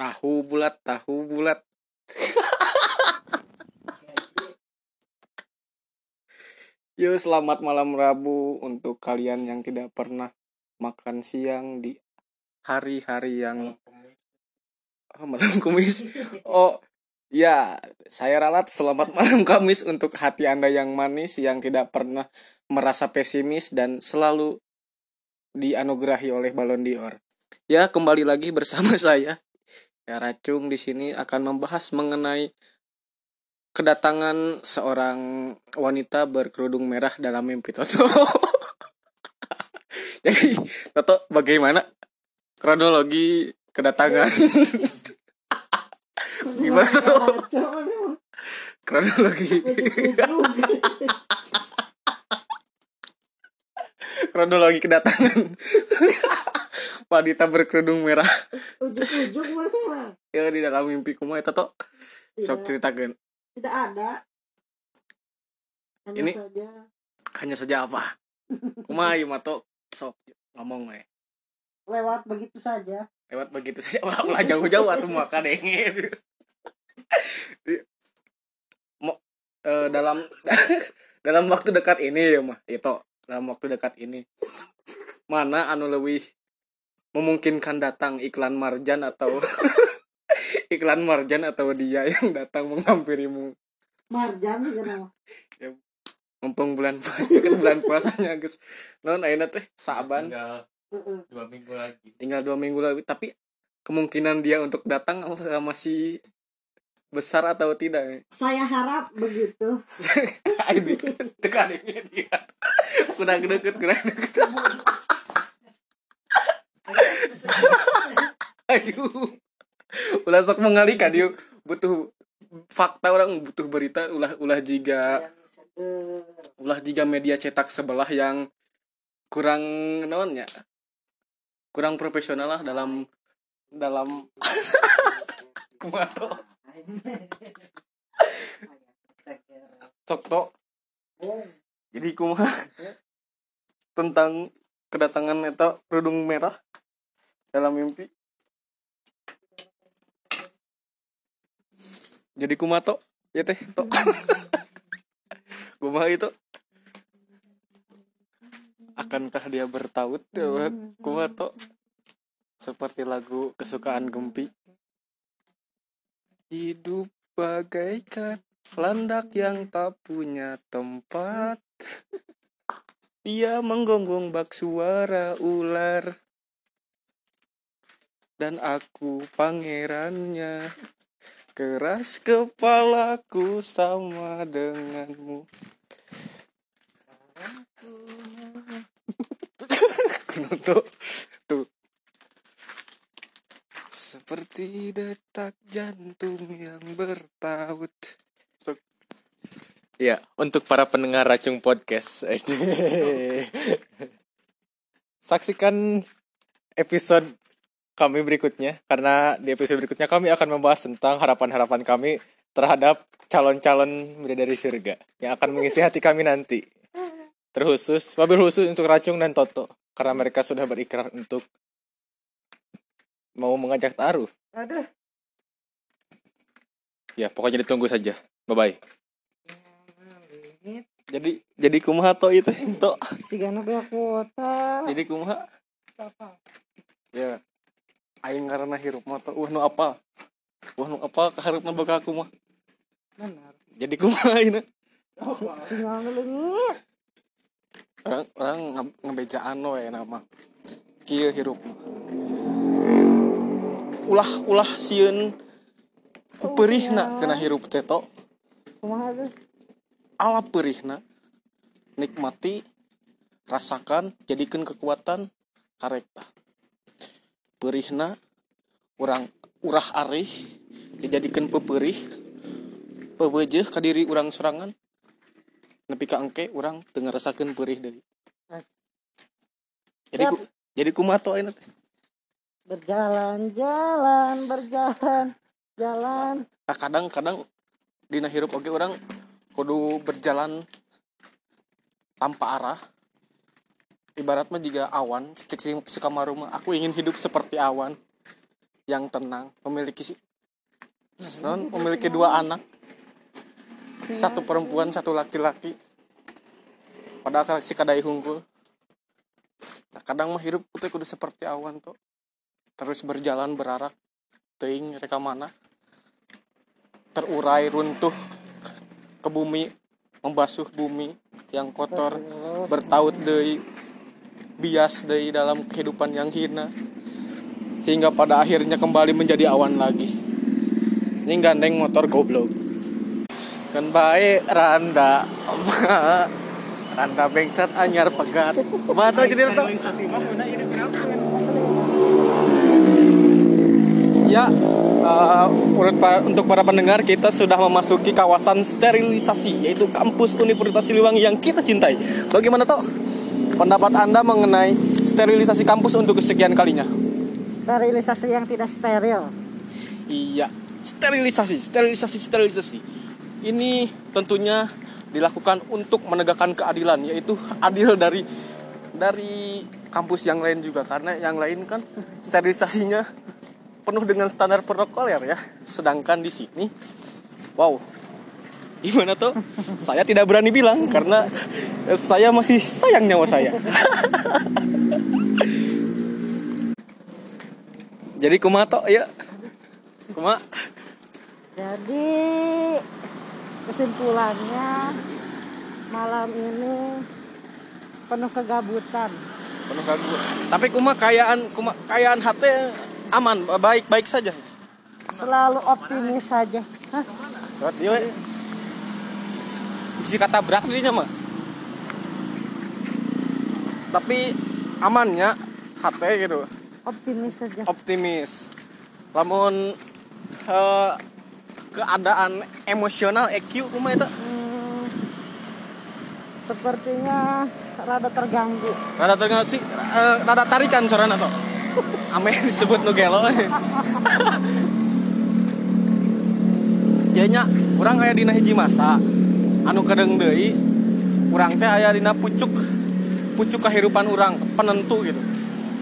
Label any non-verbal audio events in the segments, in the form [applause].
Tahu bulat, tahu bulat. Yo, selamat malam Rabu untuk kalian yang tidak pernah makan siang di hari-hari yang oh, malam Kamis. Oh, ya, saya ralat selamat malam Kamis untuk hati Anda yang manis yang tidak pernah merasa pesimis dan selalu dianugerahi oleh Balon Dior. Ya, kembali lagi bersama [laughs] saya. Ya, Racung di sini akan membahas mengenai kedatangan seorang wanita berkerudung merah dalam mimpi Toto. [laughs] Jadi, Toto bagaimana kronologi kedatangan? [laughs] Gimana Toto? Kronologi kronologi kedatangan wanita berkerudung merah Ujuk-ujuk mana? ya di dalam mimpi kumaha eta Toto. Sok ceritakan. tidak ada. Hanya Ini- saja Hanya saja apa? Kumaha ieu mah sok ngomong we. lewat begitu saja. lewat begitu saja ulah ulah jauh-jauh atuh mah kadenge Di- mau eh, dalam [laughs] dalam waktu dekat ini ya mah itu dalam waktu dekat ini mana anu lebih memungkinkan datang iklan marjan atau [laughs] iklan marjan atau dia yang datang menghampirimu Marjan nama. mumpung bulan puasa kan bulan puasanya guys non ayeuna teh saban tinggal Heeh. dua minggu lagi tinggal dua minggu lagi tapi kemungkinan dia untuk datang masih besar atau tidak ya? Saya harap begitu. [laughs] ini [laughs] tekan ini dia kurang deket kurang deket ayo ulah sok mengalihkan yuk butuh fakta orang butuh berita ulah ulah jika ulah jika media cetak sebelah yang kurang naonnya kurang profesional lah dalam dalam [laughs] kumaha [laughs] sok to. Jadi kumaha? [laughs] Tentang kedatangan eta kerudung merah dalam mimpi jadi kumaha to ya teh to [laughs] itu akankah dia bertaut ya kumaha to seperti lagu kesukaan Gempi. Hidup bagaikan landak yang tak punya tempat. Dia menggonggong bak suara ular. Dan aku pangerannya keras kepalaku sama denganmu. Tuh tuh. Seperti detak jantung yang bertaut. Ya untuk para pendengar racung podcast. Saksikan episode kami berikutnya karena di episode berikutnya kami akan membahas tentang harapan-harapan kami terhadap calon-calon bidadari surga yang akan mengisi hati kami nanti. Terkhusus wabil khusus untuk racung dan toto karena mereka sudah berikrar untuk mau mengajak taruh Aduh, ya pokoknya ditunggu saja. Bye bye jadi jadi kumaha to itu to kuota. jadi kumaha? Apa? ya aing karena hirup mah to wah nu apa? Wah nu apa kaharupna bakal aku mah? Benar. jadi kumaha dulu. orang orang nge- ngebejaan we nama kieu hirup ulah ulah sieun ku peurihna kena hirup teh to. Kumaha tuh? ala perihna nikmati rasakan jadikan kekuatan karek tah perihna urang urah arih dijadikan peperih pebejeh ka diri urang sorangan. Nepi ka engke urang teu ngarasakeun perih deui. Jadi ku, jadi kumaha to ayeuna teh. Berjalan, jalan, berjalan, jalan. Nah, kadang-kadang dina hirup oge orang kudu berjalan tanpa arah ibarat mah jika awan cek si, si kamaru mah aku ingin hidup seperti awan yang tenang memiliki si- non memiliki dua anak. Satu perempuan satu laki-laki. Pada akhirnya si kadai hunggul nah, kadang mah hidup itu kudu seperti awan tuh. Terus berjalan berarak teing reka mana. Terurai runtuh ke bumi membasuh bumi yang kotor bertaut deui bias deui dalam kehidupan yang hina hingga pada akhirnya kembali menjadi awan lagi. Ini gandeng motor goblok. Kan baik randa. [laughs] Randa bengsat anyar pegat. Mana jadi tuh Ya, pa- untuk para pendengar kita sudah memasuki kawasan sterilisasi yaitu kampus Universitas Siliwangi yang kita cintai. Bagaimana toh pendapat Anda mengenai sterilisasi kampus untuk kesekian kalinya? Sterilisasi yang tidak steril. Iya, sterilisasi, sterilisasi, sterilisasi. Ini tentunya dilakukan untuk menegakkan keadilan, yaitu adil dari dari kampus yang lain juga karena yang lain kan sterilisasinya penuh dengan standar protokoler ya. Sedangkan di sini, wow, gimana tuh? Saya tidak berani bilang karena saya masih sayang nyawa saya. Jadi kumaha toh ya? Kumaha? Jadi kesimpulannya malam ini penuh kegabutan. penuh gangguan. Tapi kuma kayaan kuma kayaan hati aman baik baik saja. Selalu optimis saja. Hah? We. Bisa kata berak dirinya mah. Tapi amannya hati gitu, Optimis saja. optimis. Lamun eh, keadaan emosional EQ kuma itu Hmm, sepertinya rada terganggu. rada terkenal sih eh, rada tarikan sorana tuh. [laughs] Ame disebut nu gelo. [laughs] Jadinya orang aya dina hiji masa anu kadang deui urang teh aya dina pucuk pucuk kehidupan urang penentu gitu.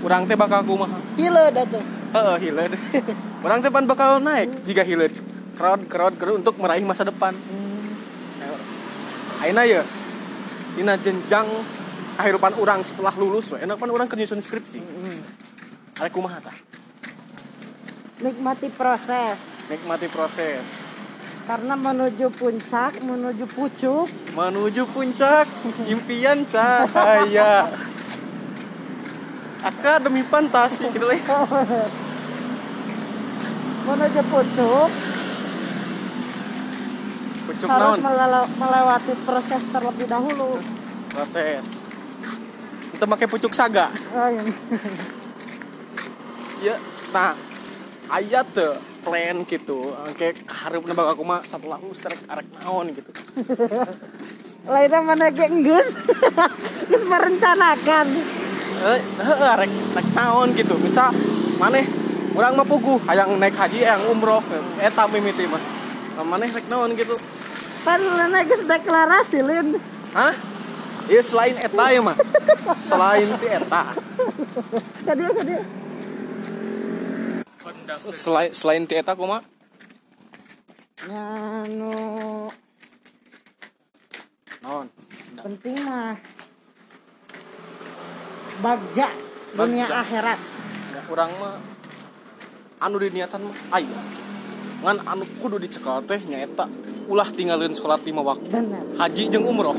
Urang teh bakal kumaha? Gila dah tuh. Heeh, hileud. [laughs] Urang teh pan bakal naik jika hileud. Crowd crowd crowd untuk meraih masa depan. Aina ya dina jenjang kehidupan orang setelah lulus we. Enak pan orang kerja skripsi. Kumaha tah? Nikmati proses. Nikmati proses. Karena menuju puncak, menuju pucuk, Menuju puncak impian cahaya. Akademi fantasi gitu leh. menuju pucuk Pucuk harus naon? melewati proses terlebih dahulu. Proses. Kita pakai pucuk saga. Oh, iya. Ya, nah ayat tuh plan gitu. Kayak harupna bakal aku mah setelah lulus terek arek naon gitu. Lainnya mana ge enggeus. Geus merencanakan. Eh, heeh arek rek naon gitu. Misal maneh urang mah puguh hayang naik haji hayang umroh eta mimiti mah. Nah, maneh rek naon gitu. Pan mana geus deklarasi lin. Hah? Iya selain eta ya mah. [laughs] Selain ti eta. Kadi kadi. Selain selain ti eta kumaha? Anu Naon? penting mah bagja dunia Bagja. akhirat. Ya, urang mah anu diniatan mah aya. Ngan anu kudu dicekel teh nyaeta ulah tinggalin sholat lima waktu. Benar. Haji jeung umroh. [laughs]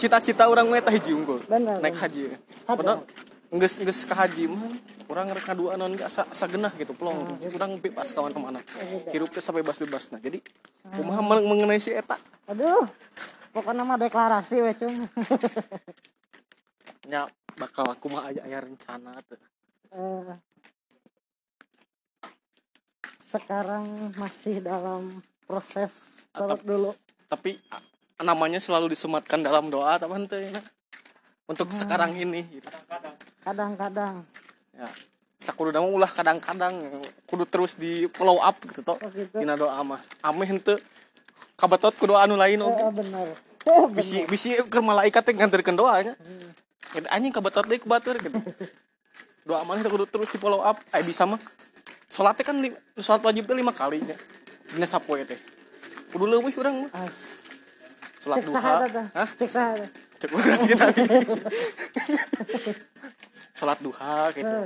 Cita-cita orang mah hiji unggul. Bener, Naik bener. haji. Ada. Padahal geus geus ka haji mah orang rek kadua non asa asa genah gitu plong. Urang bebas kawan ke mana. Hirup teh sabebas-bebasna. Jadi kumaha meng- mengenai si eta? Aduh. Pokoknya mah deklarasi we cung. nya [laughs] bakal aku mah aya aya rencana tuh. Eh, sekarang masih dalam proses. Tolok dulu. Tapi namanya selalu disematkan dalam doa tapi ya. Untuk sekarang ini gitu. Kadang-kadang. Ya. Sakudu mah ulah kadang-kadang kudu terus di follow up gitu toh. Oh, gitu. Dina doa mah. Ameh henteu kabatot kudu anu lain oge. Eh, bener. [laughs] Eh, bisi bisi ke malaikat teh nganterkeun doanya. Gitu anjing kabatot deui ku batur gitu. [laughs] doa mana kudu terus di follow up eh bisa mah kan li- sholat wajibnya lima kali ya dina sapoe teh kudu leuwih urang mah Ah, cek duha. Hah? Cek sahadat. cek urang [laughs] tadi sholat duha gitu.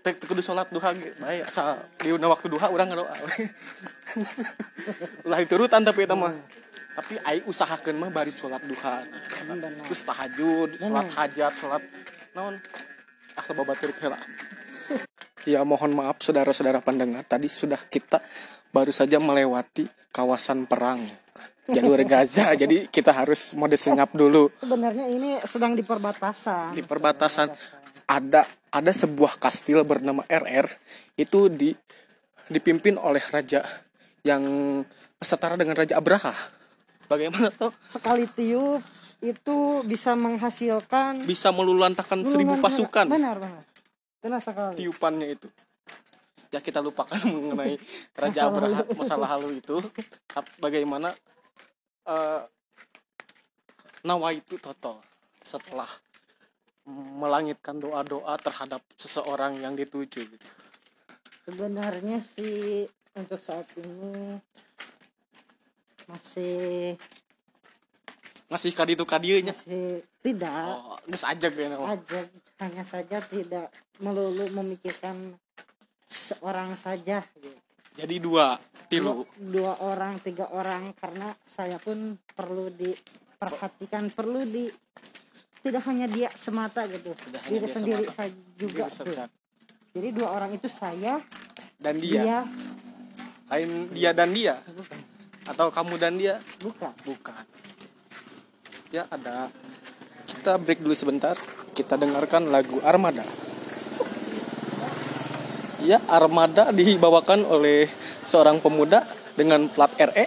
Teh kudu sholat duha gitu baik asal di waktu duha urang ngadoa. [laughs] Ulah diturutan tapi eta mah. Tapi ai usahakeun mah bari sholat duha. Terus tahajud sholat hajat sholat naon? Ah babatur heula. Ya mohon maaf saudara-saudara pendengar. Tadi sudah kita baru saja melewati kawasan perang jalur [laughs] Gaza. Jadi kita harus mode senyap dulu. Sebenarnya ini sedang di perbatasan. di perbatasan ada ada sebuah kastil bernama RR itu di dipimpin oleh raja yang setara dengan raja Abraha bagaimana tuh Sekali tiup itu bisa menghasilkan bisa melululantakan seribu pasukan Benar, benar. Benar sekali. tiupannya itu ya kita lupakan [laughs] mengenai Raja Abraha lalu. masa lalu itu bagaimana eh Nawa itu Toto setelah melangitkan doa-doa terhadap seseorang yang dituju gitu. Sebenarnya sih untuk saat ini masih ngasih kadi itu kadinya masih tidak oh geus aja kayaknya mah. aja hanya saja tidak melulu memikirkan seorang saja gitu. jadi dua tilu dua, dua orang tiga orang karena saya pun perlu diperhatikan perlu di tidak hanya dia semata gitu Tidak diri dia sendiri semata. saya juga Diri tuh. jadi dua orang itu saya dan dia, dia lain dia dan dia bukan atau kamu dan dia bukan Bukan. Ya ada. Kita break dulu sebentar. Kita dengarkan lagu Armada. Ya Armada dibawakan oleh seorang pemuda dengan plat RE